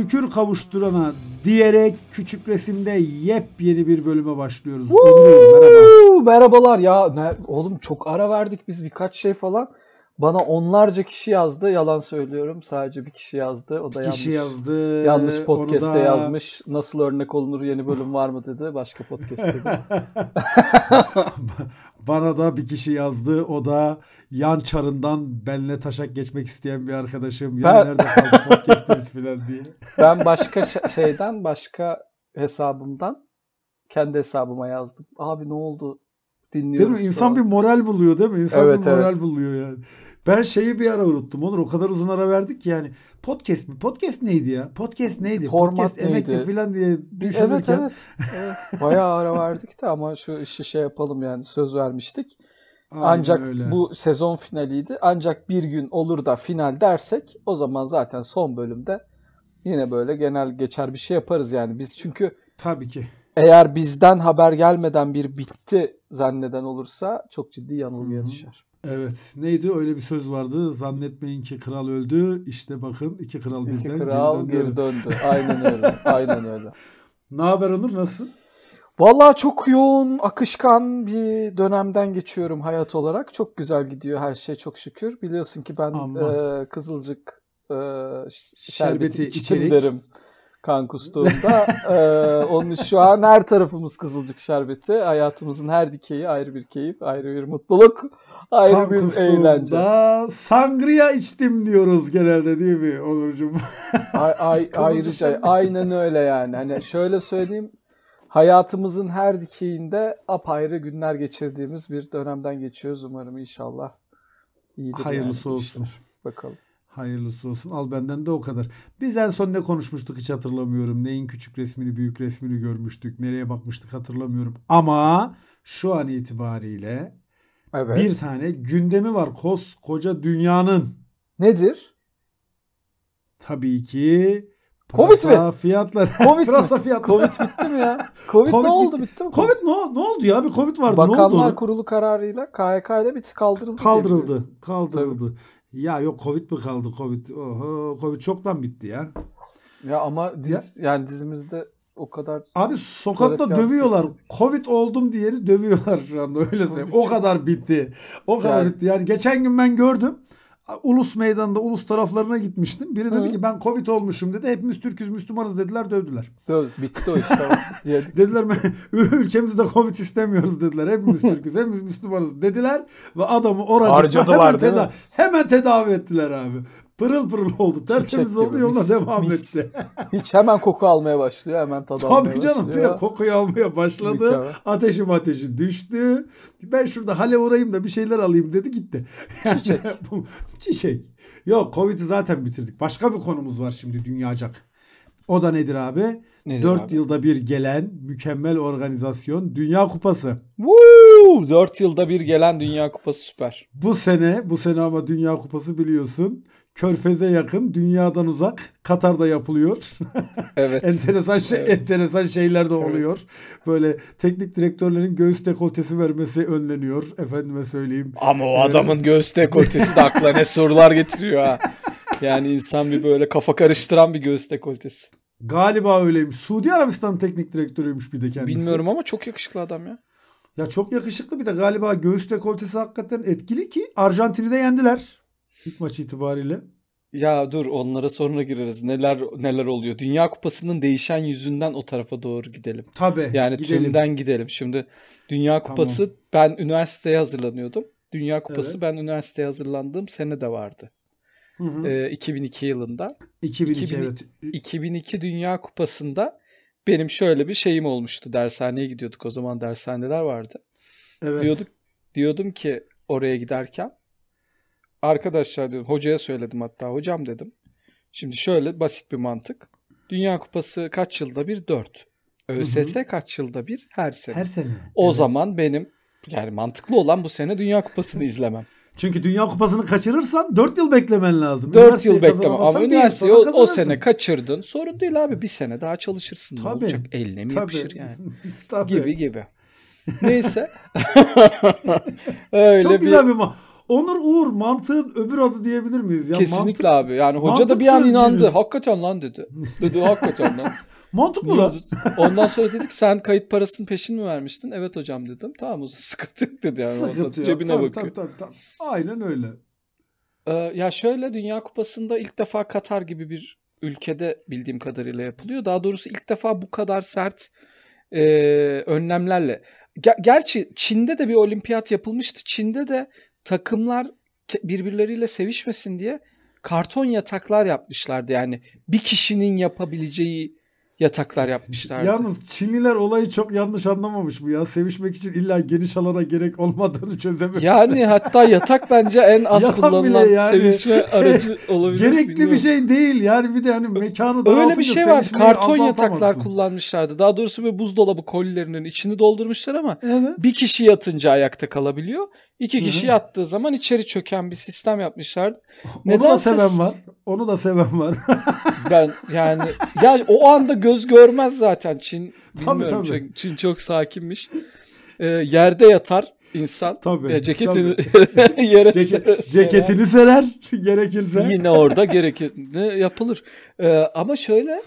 şükür kavuşturana diyerek küçük resimde yepyeni bir bölüme başlıyoruz. Onur, merhaba. Merhabalar ya. Ne, oğlum çok ara verdik biz birkaç şey falan. Bana onlarca kişi yazdı. Yalan söylüyorum. Sadece bir kişi yazdı. O da yanlış. Kişi yazdı. Yanlış podcast'te da- yazmış. Nasıl örnek olunur yeni bölüm var mı dedi. Başka podcast'te. Bana da bir kişi yazdı. O da yan çarından benle taşak geçmek isteyen bir arkadaşım. Ya Ben- nerede kaldı podcast'imiz falan diye. ben başka şeyden başka hesabımdan kendi hesabıma yazdım. Abi ne oldu? Dinliyoruz. Değil mi? İnsan bir moral buluyor değil mi? İnsan Evet, bir moral evet. buluyor yani. Ben şeyi bir ara unuttum. Onur o kadar uzun ara verdik ki yani. Podcast mi? Podcast neydi ya? Podcast neydi? Format Podcast emekli neydi? falan diye Evet düşünürken. evet. evet. Bayağı ara verdik de ama şu işi şey yapalım yani söz vermiştik. Aynen Ancak öyle. bu sezon finaliydi. Ancak bir gün olur da final dersek o zaman zaten son bölümde yine böyle genel geçer bir şey yaparız yani. Biz çünkü Tabii ki. eğer bizden haber gelmeden bir bitti zanneden olursa çok ciddi yanılgıya düşer. Evet. Neydi? Öyle bir söz vardı. Zannetmeyin ki kral öldü. İşte bakın iki kral İki birden kral geri döndü. geri döndü. Aynen öyle. Aynen öyle. Ne haber Onur? Nasıl? Vallahi çok yoğun, akışkan bir dönemden geçiyorum hayat olarak. Çok güzel gidiyor her şey çok şükür. Biliyorsun ki ben Aman. e, Kızılcık e, Şerbeti şerbeti içtim içerik. derim kan kustuğumda. e, onun şu an her tarafımız Kızılcık şerbeti. Hayatımızın her dikeyi ayrı bir keyif, ayrı bir mutluluk, ayrı Kan bir eğlence. Sangria içtim diyoruz genelde değil mi Onurcuğum? Ay, ay, ayrıca aynen öyle yani. Hani şöyle söyleyeyim. Hayatımızın her dikeyinde apayrı günler geçirdiğimiz bir dönemden geçiyoruz umarım inşallah. İyidir Hayırlısı yani olsun. işler. Bakalım. Hayırlısı olsun. Al benden de o kadar. Biz en son ne konuşmuştuk hiç hatırlamıyorum. Neyin küçük resmini, büyük resmini görmüştük. Nereye bakmıştık hatırlamıyorum. Ama şu an itibariyle Evet. bir tane gündemi var koskoca dünyanın. Nedir? Tabii ki Covid pırasa fiyatları. Covid mi? Pırasa fiyatları. Covid bitti mi ya? Covid, Covid ne oldu bitti. bitti mi? Covid ne, ne oldu ya? Bir Covid vardı. ne Bakanlar oldu? Kurulu kararıyla KHK ile bir kaldırıldı. Kaldırıldı. Kaldırıldı. Ya yok Covid mi kaldı? Covid. Oho, Covid çoktan bitti ya. Ya ama diz, yani dizimizde o kadar Abi sokakta dövüyorlar. sektirdik. Covid oldum diyeni dövüyorlar şu anda öyle söyleyeyim. O kadar bitti. O kadar Yani- bitti. Yani geçen gün ben gördüm. Ulus meydanında ulus taraflarına gitmiştim. Biri dedi Hı. ki ben Covid olmuşum dedi. Hepimiz Türk'üz Müslümanız dediler dövdüler. Dö- bitti o iş tamam. Dediler mi ülkemizde Covid istemiyoruz dediler. Hepimiz Türk'üz hepimiz Müslümanız dediler. Ve adamı Harcadılar, hemen, teda- hemen tedavi ettiler abi. Pırıl pırıl oldu. Tertemiz Çiçek oldu gibi, yoluna mis, devam mis. etti. Hiç hemen koku almaya başlıyor. Hemen tadı almaya Tabii canım başlıyor. direkt kokuyu almaya başladı. Mükemmel. Ateşim ateşi düştü. Ben şurada hale uğrayayım da bir şeyler alayım dedi gitti. Çiçek. Bu- Çiçek. Yok Covid'i zaten bitirdik. Başka bir konumuz var şimdi dünyacak. O da nedir abi? Nedir 4 abi? yılda bir gelen mükemmel organizasyon Dünya Kupası. Woo! 4 yılda bir gelen Dünya Kupası süper. Bu sene, bu sene ama Dünya Kupası biliyorsun. Körfez'e yakın, dünyadan uzak. Katar'da yapılıyor. Evet. enteresan şey, Evet. enteresan şeyler de Evet. oluyor. Böyle teknik direktörlerin göğüs dekoltesi vermesi önleniyor. Efendime söyleyeyim. Ama o Evet. adamın göğüs dekoltesi de akla ne sorular getiriyor ha. Yani insan bir böyle kafa karıştıran bir göğüs dekoltesi. Galiba öyleymiş. Suudi Arabistan teknik direktörüymüş bir de kendisi. Bilmiyorum ama çok yakışıklı adam ya. Ya çok yakışıklı bir de galiba göğüs dekoltesi hakikaten etkili ki Arjantin'i de yendiler. İlk maç itibariyle. Ya dur onlara sonra gireriz. Neler neler oluyor. Dünya Kupası'nın değişen yüzünden o tarafa doğru gidelim. Tabii. Yani gidelim. tümden gidelim. Şimdi Dünya Kupası ben üniversiteye hazırlanıyordum. Dünya Kupası Evet. ben üniversiteye hazırlandığım sene de vardı. Hı hı. Ee, 2002 yılında. 2002 2000 evet. 2002 Dünya Kupası'nda benim şöyle bir şeyim olmuştu. Dershaneye gidiyorduk. O zaman dershaneler vardı. Evet. Diyorduk diyordum ki oraya giderken arkadaşlar diyorum hocaya söyledim hatta hocam dedim. Şimdi şöyle basit bir mantık. Dünya Kupası kaç yılda bir? 4. ÖSS kaç yılda bir? Her sene. Her sene. o Evet. zaman benim yani mantıklı olan bu sene Dünya Kupası'nı izlemem. Çünkü Dünya Kupası'nı kaçırırsan 4 yıl beklemen lazım. 4 Üniversiteyi yıl beklemem ama üniversiteyi o, o sene kaçırdın. Sorun değil abi bir sene daha çalışırsın. Ne Tabii. olacak? Eline mi Tabii. yapışır yani? Tabii. gibi gibi. Neyse. Öyle Çok bir güzel bir ma- Onur Uğur mantığın öbür adı diyebilir miyiz? Ya Kesinlikle mantık, abi. Yani hoca da bir an inandı. Hakikaten lan dedi. Dedi hakikaten lan. mantık mı lan? Ondan sonra dedik sen kayıt parasının peşini mi vermiştin? Evet hocam dedim. Tamam o zaman sıkıntı yok dedi yani. Sıkıntı yok. Cebine Tabii, bakıyor. tabii, tabii, tabii. Aynen öyle. Ee, ya şöyle Dünya Kupası'nda ilk defa Katar gibi bir ülkede bildiğim kadarıyla yapılıyor. Daha doğrusu ilk defa bu kadar sert e, önlemlerle. Ger- gerçi Çin'de de bir olimpiyat yapılmıştı. Çin'de de takımlar birbirleriyle sevişmesin diye karton yataklar yapmışlardı. Yani bir kişinin yapabileceği yataklar yapmışlardı. Yalnız Çinliler olayı çok yanlış anlamamış bu ya. Sevişmek için illa geniş alana gerek olmadığını çözememiş. Yani hatta yatak bence en az Yatak kullanılan yani. sevişme aracı olabilir. Gerekli bilmiyorum. bir şey değil. Yani bir de hani mekanı Öyle bir dağıtınca şey var. Karton yataklar kullanmışlardı. Daha doğrusu bir buzdolabı kolilerinin içini doldurmuşlar ama Evet. bir kişi yatınca ayakta kalabiliyor. İki kişi yattığı zaman içeri çöken bir sistem yapmışlardı. Da Nedense- seven var. Onu da seven var. Ben yani ya o anda göz görmez zaten Çin. Tabii, Bilmiyorum. tabii. Çin- Çin çok sakinmiş. Ee, yerde yatar insan. Tabii. E, ceketini tabii. yere Ceke- serer. ceketini serer gerekirse. Yine orada gerekeni yapılır. Ee, ama şöyle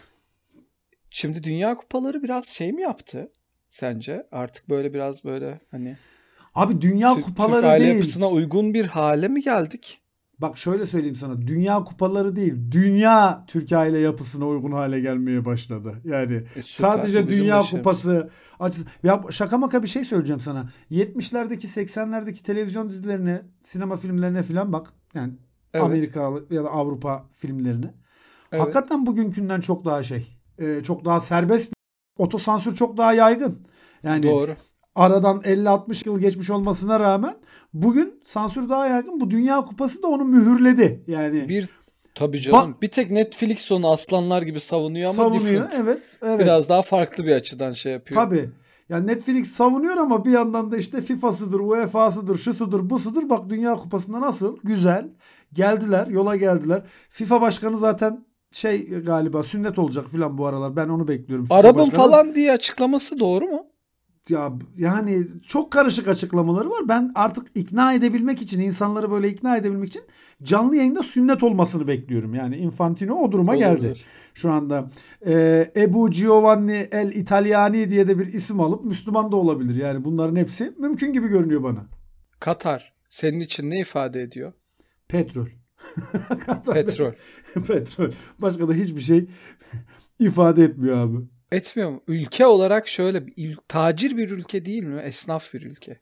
şimdi Dünya Kupaları biraz şey mi yaptı sence? Artık böyle biraz böyle hani Abi dünya Türk, kupaları Türk aile değil. yapısına uygun bir hale mi geldik? Bak şöyle söyleyeyim sana. Dünya kupaları değil. Dünya Türk aile yapısına uygun hale gelmeye başladı. Yani E, süper, sadece dünya başarımız. kupası açısı. Ya şaka maka bir şey söyleyeceğim sana. 70'lerdeki 80'lerdeki televizyon dizilerine, sinema filmlerine falan bak. Yani Evet, Amerika ya da Avrupa filmlerine. evet. Hakikaten bugünkünden çok daha şey. e, çok daha serbest. Otosansür çok daha yaygın. Yani Doğru. Aradan 50-60 yıl geçmiş olmasına rağmen bugün sansür daha yaygın. Bu Dünya Kupası da onu mühürledi. Yani Bir tabii canım. bir tek Netflix onu aslanlar gibi savunuyor ama savunuyor. different. Evet, evet. Biraz daha farklı bir açıdan şey yapıyor. Tabii. Yani Netflix savunuyor ama bir yandan da işte FIFA'sıdır, UEFA'sıdır, şusudur, busudur. Bak Dünya Kupası'nda nasıl? Güzel. Geldiler, yola geldiler. FIFA başkanı zaten şey galiba sünnet olacak filan bu aralar. Ben onu bekliyorum. FIFA Arabın başkanı. falan diye açıklaması doğru mu? Ya yani çok karışık açıklamaları var. Ben artık ikna edebilmek için, insanları böyle ikna edebilmek için canlı yayında sünnet olmasını bekliyorum. Yani Infantino o duruma geldi Olabilir. şu anda. Ee, Ebu Giovanni El Italiani diye de bir isim alıp Müslüman da olabilir. Yani bunların hepsi mümkün gibi görünüyor bana. Katar senin için ne ifade ediyor? Petrol. Katar- Petrol. Petrol. Başka da hiçbir şey ifade etmiyor abi. Etmiyor mu? Ülke olarak şöyle bir tacir bir ülke değil mi? Esnaf bir ülke.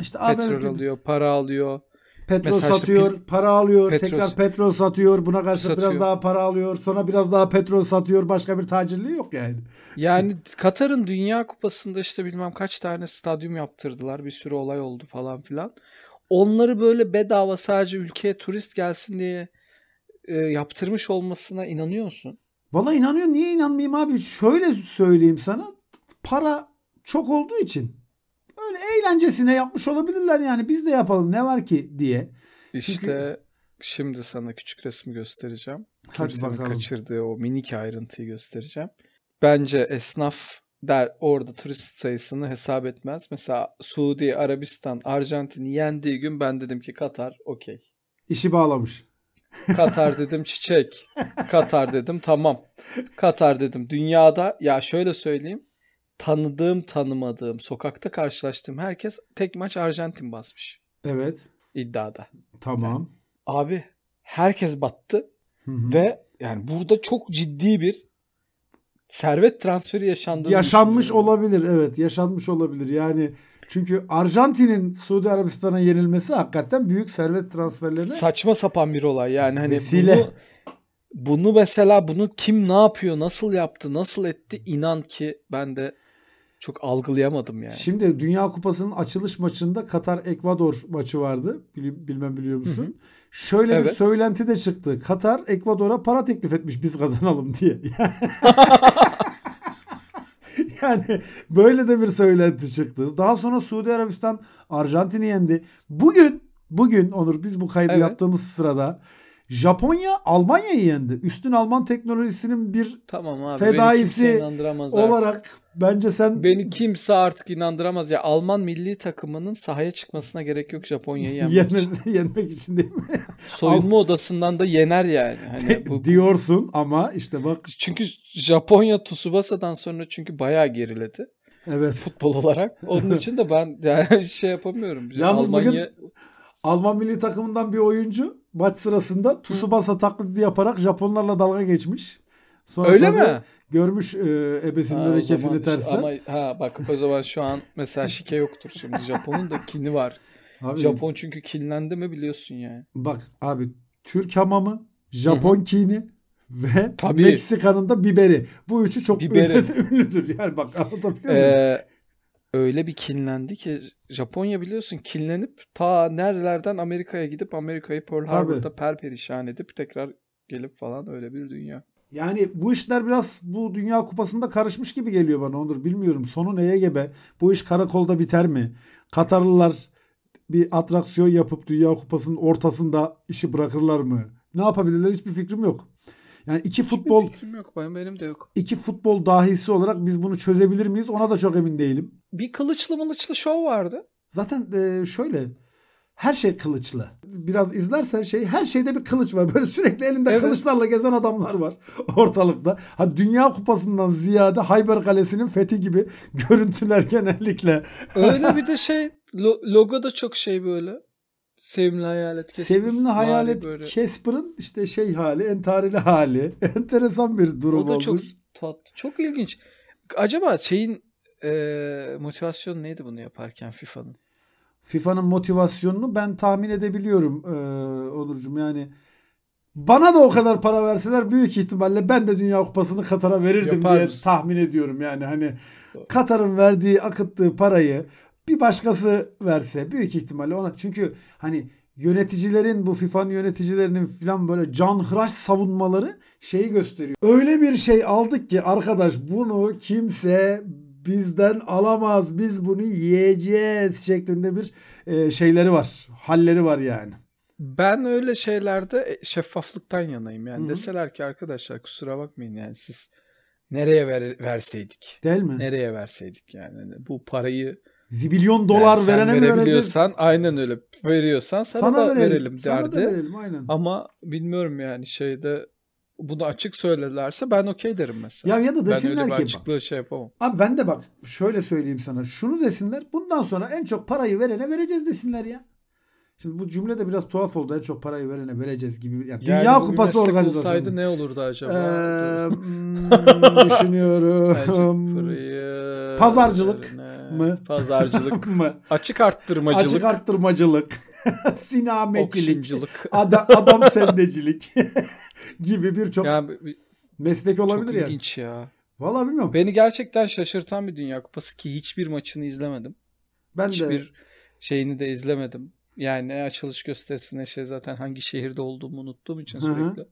İşte Petrol evet, alıyor, para alıyor. Petrol Mesela işte satıyor, pil- para alıyor, petrol- tekrar petrol satıyor, buna karşı Satıyor. biraz daha para alıyor, sonra biraz daha petrol satıyor, başka bir tacirliği yok yani. Yani Katar'ın Dünya Kupası'nda işte bilmem kaç tane stadyum yaptırdılar. Bir sürü olay oldu falan filan. Onları böyle bedava sadece ülkeye turist gelsin diye e, yaptırmış olmasına inanıyor musun? Valla inanıyorum, niye inanmayayım abi? Şöyle söyleyeyim sana, para çok olduğu için öyle eğlencesine yapmış olabilirler yani biz de yapalım ne var ki diye. İşte şimdi sana küçük resmi göstereceğim. Hadi Kimsenin bakalım. kaçırdığı o minik ayrıntıyı göstereceğim. Bence esnaf der orada turist sayısını hesap etmez. Mesela Suudi, Arabistan, Arjantin'i yendiği gün ben dedim ki Katar okey. İşi bağlamış. Katar dedim çiçek. Katar dedim tamam. Katar dedim dünyada ya şöyle söyleyeyim. Tanıdığım tanımadığım sokakta karşılaştığım herkes tek maç Arjantin basmış Evet, iddiada. tamam. Abi herkes battı Hı hı. ve yani burada çok ciddi bir servet transferi yaşandığını Yaşanmış olabilir evet yaşanmış olabilir yani çünkü Arjantin'in Suudi Arabistan'a yenilmesi hakikaten büyük servet transferlerine Saçma sapan bir olay yani hani Vesile. bunu bunu mesela bunu kim ne yapıyor, nasıl yaptı, nasıl etti inan ki ben de çok algılayamadım yani. Şimdi Dünya Kupası'nın açılış maçında Katar Ekvador maçı vardı. Bil- Bilmem biliyor musun? Hı hı. Şöyle bir Evet. söylenti de çıktı. Katar Ekvador'a para teklif etmiş biz kazanalım diye. yani böyle de bir söylenti çıktı. Daha sonra Suudi Arabistan Arjantin'i yendi. Bugün bugün Onur biz bu kaydı Evet. yaptığımız sırada Japonya Almanya'yı yendi. Üstün Alman teknolojisinin bir Tamam abi. Fedaisi beni kimse inandıramaz olarak artık. bence sen Beni kimse artık inandıramaz. Ya Alman milli takımının sahaya çıkmasına gerek yok Japonya'yı yenmek yenme, için. yenmek için değil mi? Soyunma odasından da yener yani. Hani bu, Diyorsun ama işte bak çünkü Japonya Tsubasa'dan sonra çünkü bayağı geriledi evet. futbol olarak. Onun için de ben yani şey yapamıyorum. Yalnız Almanya Alman milli takımından bir oyuncu maç sırasında Tsubasa taklidi yaparak Japonlarla dalga geçmiş. Sonra öyle mi? Görmüş e, ebesinin Ha, o örekesini zaman işte tersten. ama ha bak o zaman şu an mesela şike yoktur şimdi. Japon'un da kini var. Abi, Japon çünkü kinlendi mi biliyorsun yani. Bak abi Türk hamamı, Japon kini ve Tabii. Meksika'nın da biberi. Bu üçü çok Biberi. ünlü- ünlüdür. Yani bak anlatabiliyor muyum? Öyle bir kinlendi ki Japonya biliyorsun kinlenip ta nerelerden Amerika'ya gidip Amerika'yı Pearl. Harbor'da perperişan edip tekrar gelip falan öyle bir dünya. Yani bu işler biraz bu Dünya Kupası'nda karışmış gibi geliyor bana Onur. Bilmiyorum sonu neye gebe? Bu iş karakolda biter mi? Katarlılar bir atraksiyon yapıp Dünya Kupası'nın ortasında işi bırakırlar mı? Ne yapabilirler hiçbir fikrim yok. Yani iki futbol Hiçbir fikrim yok benim, benim de yok. iki futbol dahisi olarak biz bunu çözebilir miyiz? Ona da çok emin değilim. Bir kılıçlı mılıçlı şov vardı. Zaten e, şöyle her şey kılıçlı. Biraz izlersen şey her şeyde bir kılıç var. Böyle sürekli elinde Evet. kılıçlarla gezen adamlar var ortalıkta. Ha Dünya Kupası'ndan ziyade Hayber Kalesi'nin fethi gibi görüntüler genellikle. Öyle bir de şey lo- logo da çok şey böyle. Sevimli hayalet kesin. Sevimli hayalet böyle. Casper'ın işte şey hali, entarili hali. Enteresan bir durum O da olmuş. çok tatlı. Çok ilginç. Acaba şeyin e, motivasyonu neydi bunu yaparken FIFA'nın? FIFA'nın motivasyonunu ben tahmin edebiliyorum ee, Onurcuğum. Yani bana da o kadar para verseler büyük ihtimalle ben de Dünya Kupası'nı Katar'a verirdim Yapar diye mısın? tahmin ediyorum. Yani hani. Katar'ın verdiği, akıttığı parayı bir başkası verse büyük ihtimalle ona çünkü hani yöneticilerin bu FIFA'nın yöneticilerinin falan böyle canhıraş savunmaları şeyi gösteriyor. Öyle bir şey aldık ki arkadaş bunu kimse bizden alamaz. Biz bunu yiyeceğiz şeklinde bir e, şeyleri var. Halleri var yani. Ben öyle şeylerde e, şeffaflıktan yanayım. Yani Hı hı. deseler ki arkadaşlar kusura bakmayın yani siz nereye ver, verseydik? Değil mi? Nereye verseydik yani? Hani bu parayı Zibilyon dolar yani verene mi vereceğiz? aynen öyle veriyorsan sana, da verelim, Sana derdi. da verelim aynen. Ama bilmiyorum yani şeyde bunu açık söylerlerse ben okey derim mesela. Ya ya da ben desinler öyle bir ki açıklığı şey yapamam. Abi ben de bak şöyle söyleyeyim sana. Şunu desinler. Bundan sonra en çok parayı verene vereceğiz desinler ya. Şimdi bu cümle de biraz tuhaf oldu. En çok parayı verene vereceğiz gibi. Yani Yani Dünya Kupası organizasyonu. olsaydı ne olurdu acaba? Ee, düşünüyorum. Pazarcılık verene- mı? Pazarcılık. mı? Açık arttırmacılık. Açık arttırmacılık. Sinamecilik. Adam, adam sendecilik gibi birçok Yani meslek çok olabilir yani. ilginç ya. Vallahi bilmiyorum. Beni gerçekten şaşırtan bir Dünya Kupası ki hiçbir maçını izlemedim. Ben de hiçbir şeyini de izlemedim. Yani ne açılış gösterisi ne şey zaten hangi şehirde olduğumu unuttuğum için Hı hı. sürekli.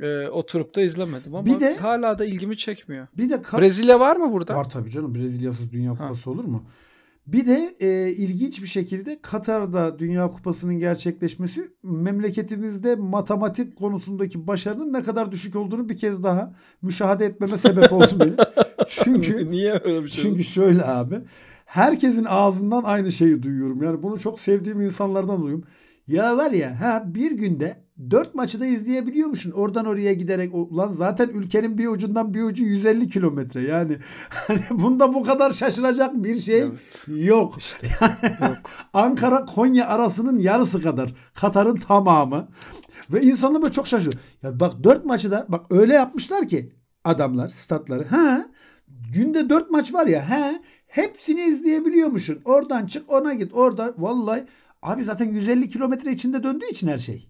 Ee, oturup da izlemedim ama Bir de- hala da ilgimi çekmiyor. bir de Brezilya var mı burada? Var tabii canım. Brezilyasız Dünya Ha. Kupası olur mu? Bir de e, ilginç bir şekilde Katar'da Dünya Kupası'nın gerçekleşmesi memleketimizde matematik konusundaki başarının ne kadar düşük olduğunu bir kez daha müşahede etmeme sebep oldu benim. Çünkü Niye öyle bir şey? çünkü şöyle abi. Herkesin ağzından aynı şeyi duyuyorum. Yani bunu çok sevdiğim insanlardan duyuyorum. Ya var ya ha bir günde dört maçı da izleyebiliyormuşsun. Oradan oraya giderek ulan zaten ülkenin bir ucundan bir ucu 150 kilometre. Yani hani bunda bu kadar şaşıracak bir şey Evet. yok. İşte yok. Ankara Konya arasının yarısı kadar. Katar'ın tamamı. Ve insanlar böyle çok şaşırıyor. Ya bak dört maçı da bak öyle yapmışlar ki adamlar statları. Ha günde dört maç var ya ha hepsini izleyebiliyormuşsun. Oradan çık ona git orada vallahi abi zaten 150 kilometre içinde döndüğü için her şey.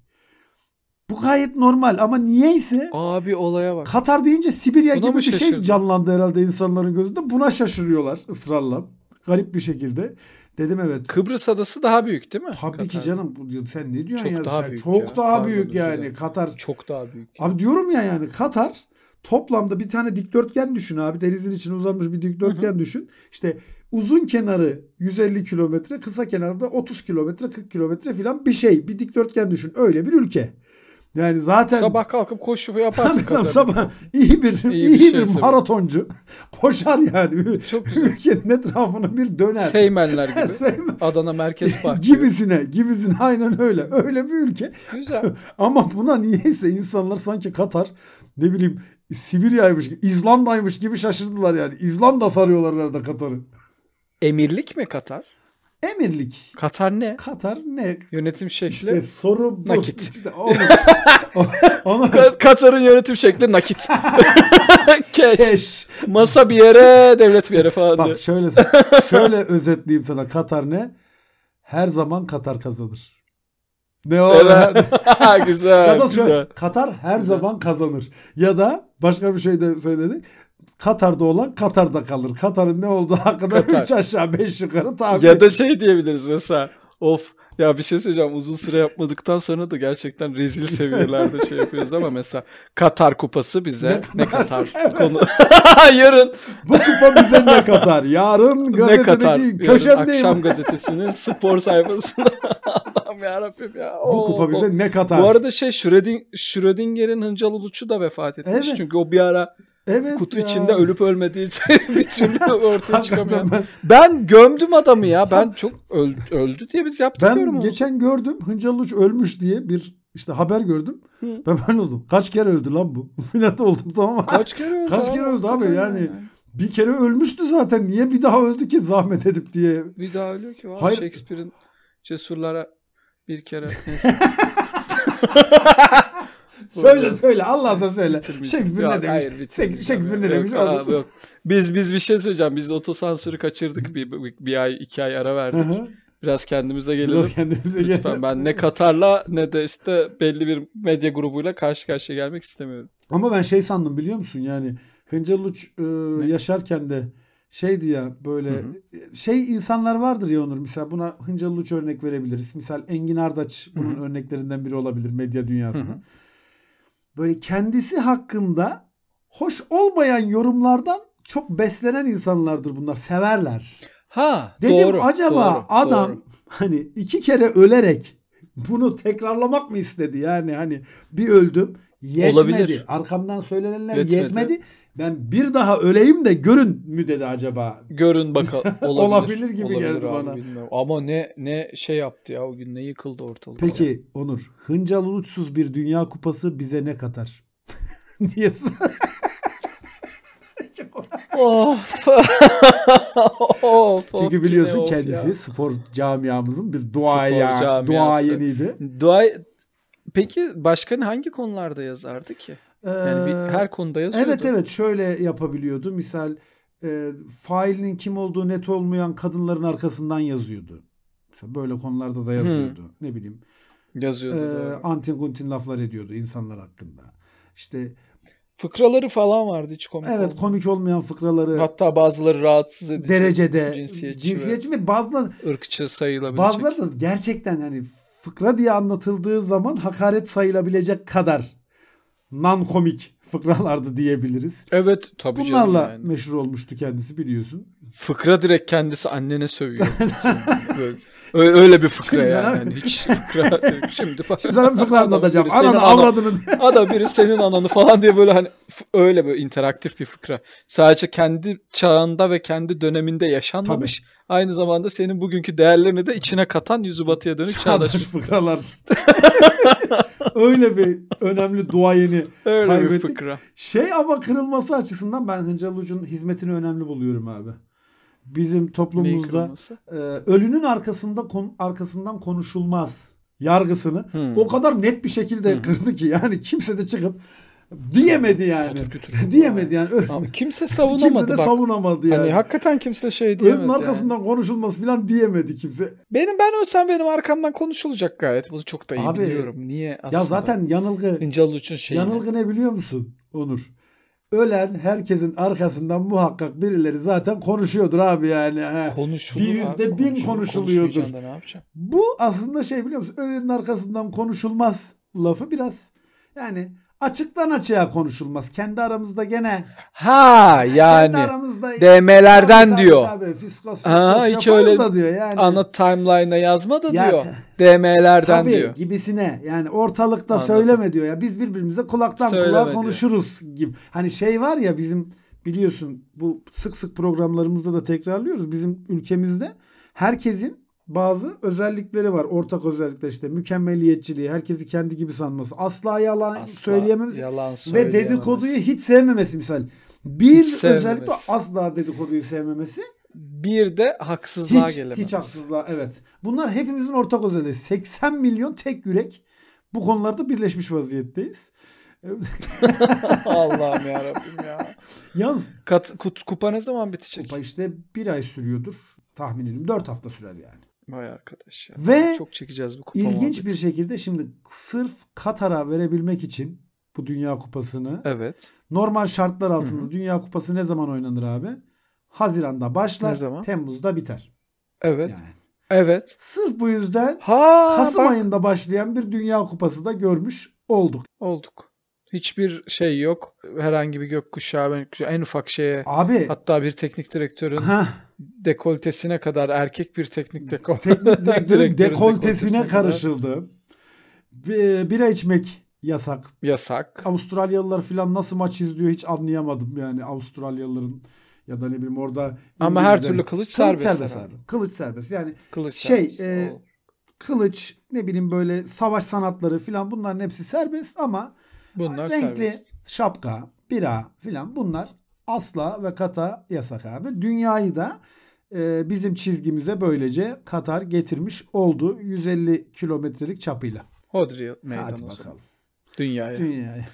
Bu gayet normal ama niyeyse Abi olaya bak. Katar deyince Sibirya Buna gibi mı bir şey şaşırdın? canlandı herhalde insanların gözünde. Buna şaşırıyorlar ısrarla. Garip bir şekilde. Dedim evet. Kıbrıs adası daha büyük değil mi? Tabii ki canım. Bu- Sen ne diyorsun Çok ya? daha Sen büyük çok ya. daha Pardon, büyük özür yani. dilerim. Katar. Çok daha büyük. Abi diyorum ya yani Katar toplamda bir tane dikdörtgen düşün abi. Denizin içine uzanmış bir dikdörtgen düşün. İşte uzun kenarı 150 kilometre, kısa kenarı da 30 kilometre, 40 kilometre falan bir şey. Bir dikdörtgen düşün. Öyle bir ülke. Yani zaten Sabah kalkıp koşu yaparsın Tabii, tabii, sabah iyi bir iyi, İyi bir bir, bu. maratoncu koşar yani. Çok güzel. Ülkenin etrafını bir döner. Seymenler gibi. Seymen. Adana Merkez Park gibi. gibisine, gibisine aynen öyle. Öyle bir ülke. Güzel. Ama buna niyeyse insanlar sanki Katar ne bileyim Sibirya'ymış gibi, İzlanda'ymış gibi şaşırdılar yani. İzlanda sarıyorlar herhalde Katar'ı. Emirlik mi Katar? Emirlik. Katar ne? Katar ne? Yönetim şekli. İşte soru bu. Nakit. İşte onu, onu Ka- Katar'ın yönetim şekli nakit. Cash. Keş. Masa bir yere, devlet bir yere falan. Bak şöyle şöyle özetleyeyim sana. Katar ne? Her zaman Katar kazanır. Ne o? Evet. güzel, ya da güzel. şöyle, Katar her Güzel. zaman kazanır. Ya da başka bir şey de söyledi. Katar'da olan Katar'da kalır. Katar'ın ne olduğu hakkında Katar. 3 aşağı 5 yukarı tahmin Ya da şey diyebiliriz mesela. Of ya bir şey söyleyeceğim uzun süre yapmadıktan sonra da gerçekten rezil seviyelerde şey yapıyoruz ama mesela Katar kupası bize Ne ne, Katar? Katar konu yarın Bu kupa bize ne Katar? Yarın ne Katar gazetedeki yarın köşemdeyim. akşam gazetesinin spor sayfasında Allah'ım yarabbim ya. Bu kupa bize ne Katar? Bu arada şey Schröding, Schrödinger'in Hıncal Uluç'u da vefat etmiş. Evet. Çünkü o bir ara evet kutu ya. içinde ölüp ölmediği bir türlü ortaya çıkamıyor. Ben, Ben gömdüm adamı ya. Ben çok öldü, öldü diye biz yaptık ben yorumu. geçen gördüm Hıncal Uç ölmüş diye bir işte haber gördüm. Hı. Ben böyle oldum. Kaç kere öldü lan bu? Filan oldum tamam mı? Kaç kere öldü Kaç kere öldü abi Hakikaten yani. Bir kere ölmüştü zaten. Niye bir daha öldü ki zahmet edip diye. Bir daha ölüyor ki. Hayır. Shakespeare'in cesurlara bir kere. Söyle söyle Allah'ına söyle. Bitirmeyeceğim. Shakespeare ne demiş? Hayır. Shakespeare ne demiş? Yok, yok. Biz biz bir şey söyleyeceğim. Biz otosansürü kaçırdık. Bir, bir, bir ay iki ay ara Hı verdik. hı. Biraz kendimize Biraz gelelim. kendimize Lütfen gelelim. ben ne Katar'la ne de işte belli bir medya grubuyla karşı karşıya gelmek istemiyorum. Ama ben şey sandım biliyor musun yani Hıncal Uç e, Ne? yaşarken de şeydi ya böyle Hı hı. şey insanlar vardır ya Onur mesela buna Hıncal Uç örnek verebiliriz. Misal Engin Ardaç bunun Hı örneklerinden biri olabilir medya Hı dünyasında. hı. Böyle kendisi hakkında hoş olmayan yorumlardan çok beslenen insanlardır bunlar. Severler. Ha Dedim doğru. acaba doğru, adam doğru. hani iki kere ölerek bunu tekrarlamak mı istedi? Yani hani bir öldüm yetmedi. Olabilir. Arkamdan söylenenler Yetmedi. yetmedi. Ben bir daha öleyim de görün mü dedi acaba? Görün bakalım. Olabilir, Olabilir gibi Olabilir geldi abi, bana. bilmiyorum. Ama ne ne şey yaptı ya o gün ne yıkıldı ortalık. Peki Onur, Hıncal Uluçsuz bir dünya kupası bize ne katar? diye Of. of, Çünkü biliyorsun of kendisi ya. spor camiamızın bir duaya, duayeniydi. Dua Peki başka hangi konularda yazardı ki? Yani bir, Ee, her konuda yazıyordu. Evet evet şöyle yapabiliyordu. Misal e, failinin kim olduğu net olmayan kadınların arkasından yazıyordu. Mesela böyle konularda da yazıyordu. Ne bileyim. Yazıyordu. E, doğru. antin kuntin laflar ediyordu insanlar hakkında. İşte Fıkraları falan vardı hiç komik evet olmayan. komik olmayan fıkraları Hatta bazıları rahatsız edici. derecede cinsiyetçi cinsiyetçi, ve ve bazıları ırkçı sayılabilecek. bazıları da gerçekten hani fıkra diye anlatıldığı zaman hakaret sayılabilecek kadar non komik fıkralardı diyebiliriz. Evet tabii Bunlarla canım yani. meşhur olmuştu kendisi biliyorsun. Fıkra direkt kendisi annene sövüyor. Böyle- Ö- Öyle bir fıkra Şimdi yani. hiç fıkra şimdi bak. Şimdi sana bir fıkra Adam anlatacağım. senin Ananı ana- avradını. Adam biri senin ananı falan diye böyle hani öyle böyle interaktif bir fıkra. Sadece kendi çağında ve kendi döneminde yaşanmamış. Aynı zamanda senin bugünkü değerlerini de içine katan yüzü batıya dönük çağdaş. Fıkralar. Öyle bir önemli duayeni. Öyle bir kaybettik. fıkra. Şey ama kırılması açısından ben Hıncal Uç'un hizmetini önemli buluyorum abi. Bizim toplumumuzda e, ölünün arkasında kon- arkasından konuşulmaz yargısını Hmm. o kadar net bir şekilde Hı. kırdı ki yani kimse de çıkıp diyemedi yani. Diyemedi yani. Ama kimse Kimse savunamadı de bak. savunamadı yani. Hani hakikaten kimse şey diyemedi. Ölünün yani. arkasından konuşulmaz falan diyemedi kimse. Benim ben olsam benim arkamdan konuşulacak gayet. Bunu çok da iyi Abi, biliyorum. Niye aslında? Ya zaten yanılgı İncal Uç'un şeyi. yanılgı ne biliyor musun Onur? Ölen herkesin arkasından muhakkak birileri zaten konuşuyordur abi yani. He. Konuşulur Bir yüzde abi, bin konuşuluyordur. Bu aslında şey biliyor musun? Ölünün arkasından konuşulmaz lafı biraz yani açıktan açığa konuşulmaz. Kendi aramızda gene Ha yani aramızda DM'lerden Tabii, diyor. Tabii. Fiskos, fiskos Ha, hiç öyle da diyor yani. Ana timeline'a yazma da Ya- diyor. DM'lerden Tabii diyor. gibisine yani ortalıkta Anladım. söyleme diyor ya biz birbirimize kulaktan Söyleme kulağa diyor. konuşuruz gibi. Hani şey var ya bizim biliyorsun bu sık sık programlarımızda da tekrarlıyoruz bizim ülkemizde herkesin bazı özellikleri var. Ortak özellikler işte mükemmeliyetçiliği, herkesi kendi gibi sanması, asla yalan Asla söyleyememesi yalan ve dedikoduyu hiç sevmemesi misal. Bir Hiç özellik de asla dedikoduyu sevmemesi. Bir de haksızlığa Hiç, gelememesi. hiç haksızlığa evet. Bunlar hepimizin ortak özelliği. 80 milyon tek yürek bu konularda birleşmiş vaziyetteyiz. Allah'ım ya Rabbim ya. Yalnız Kat, kut, kupa ne zaman bitecek? kupa işte bir ay sürüyordur. Tahmin ediyorum 4 hafta sürer yani. Vay arkadaş ya. Ve çok çekeceğiz bu kupa İlginç muhabbeti. bir şekilde şimdi sırf Katar'a verebilmek için bu Dünya Kupası'nı Evet. normal şartlar altında Hı hı. Dünya Kupası ne zaman oynanır abi? Haziran'da başlar, Ne zaman? Temmuz'da biter. Evet. Yani. Evet. Sırf bu yüzden Ha Kasım bak. ayında başlayan bir Dünya Kupası da görmüş olduk. Olduk. Hiçbir şey yok. Herhangi bir gökkuşağı, en ufak şeye Abi hatta bir teknik direktörün Heh, dekoltesine kadar erkek bir teknik dekol teknik direktörün dekoltesine kadar karışıldı. Bi- Bira içmek yasak. Yasak. Avustralyalılar falan nasıl maç izliyor hiç anlayamadım yani Avustralyalıların ya da ne bileyim orada Ama her türlü kılıç serbest serbest herhalde. abi. Kılıç serbest. Yani Kılıç Şey, serbest. e, kılıç ne bileyim böyle savaş sanatları falan bunların hepsi serbest ama Bunlar renkli serbest. şapka, bira filan bunlar asla ve kata yasak abi. Dünyayı da e, bizim çizgimize böylece Katar getirmiş oldu 150 kilometrelik çapıyla. Hodri meydan Hadi o zaman. bakalım. Dünyaya. Dünyaya.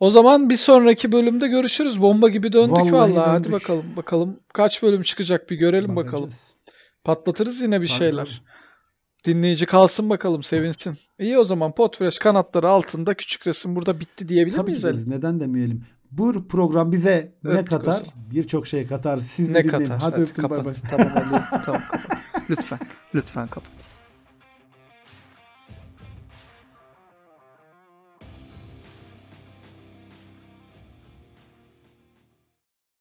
O zaman bir sonraki bölümde görüşürüz. Bomba gibi döndük Vallahi vallahi. Hadi döndük. bakalım. Bakalım kaç bölüm çıkacak bir görelim bakalım. Bakacağız. Patlatırız yine bir Tabii, şeyler. Dinleyici kalsın bakalım sevinsin. İyi o zaman Potfresh kanatları altında küçük resim burada bitti diyebilir Tabii miyiz? ki deriz. Neden demeyelim. Bu program bize ne Öptük o katar? Birçok şey katar. Siz Ne dinleyin. katar? Hadi, Hadi, öptüm bay bay. kapat. Tamam tamam kapat. Lütfen. Lütfen kapat.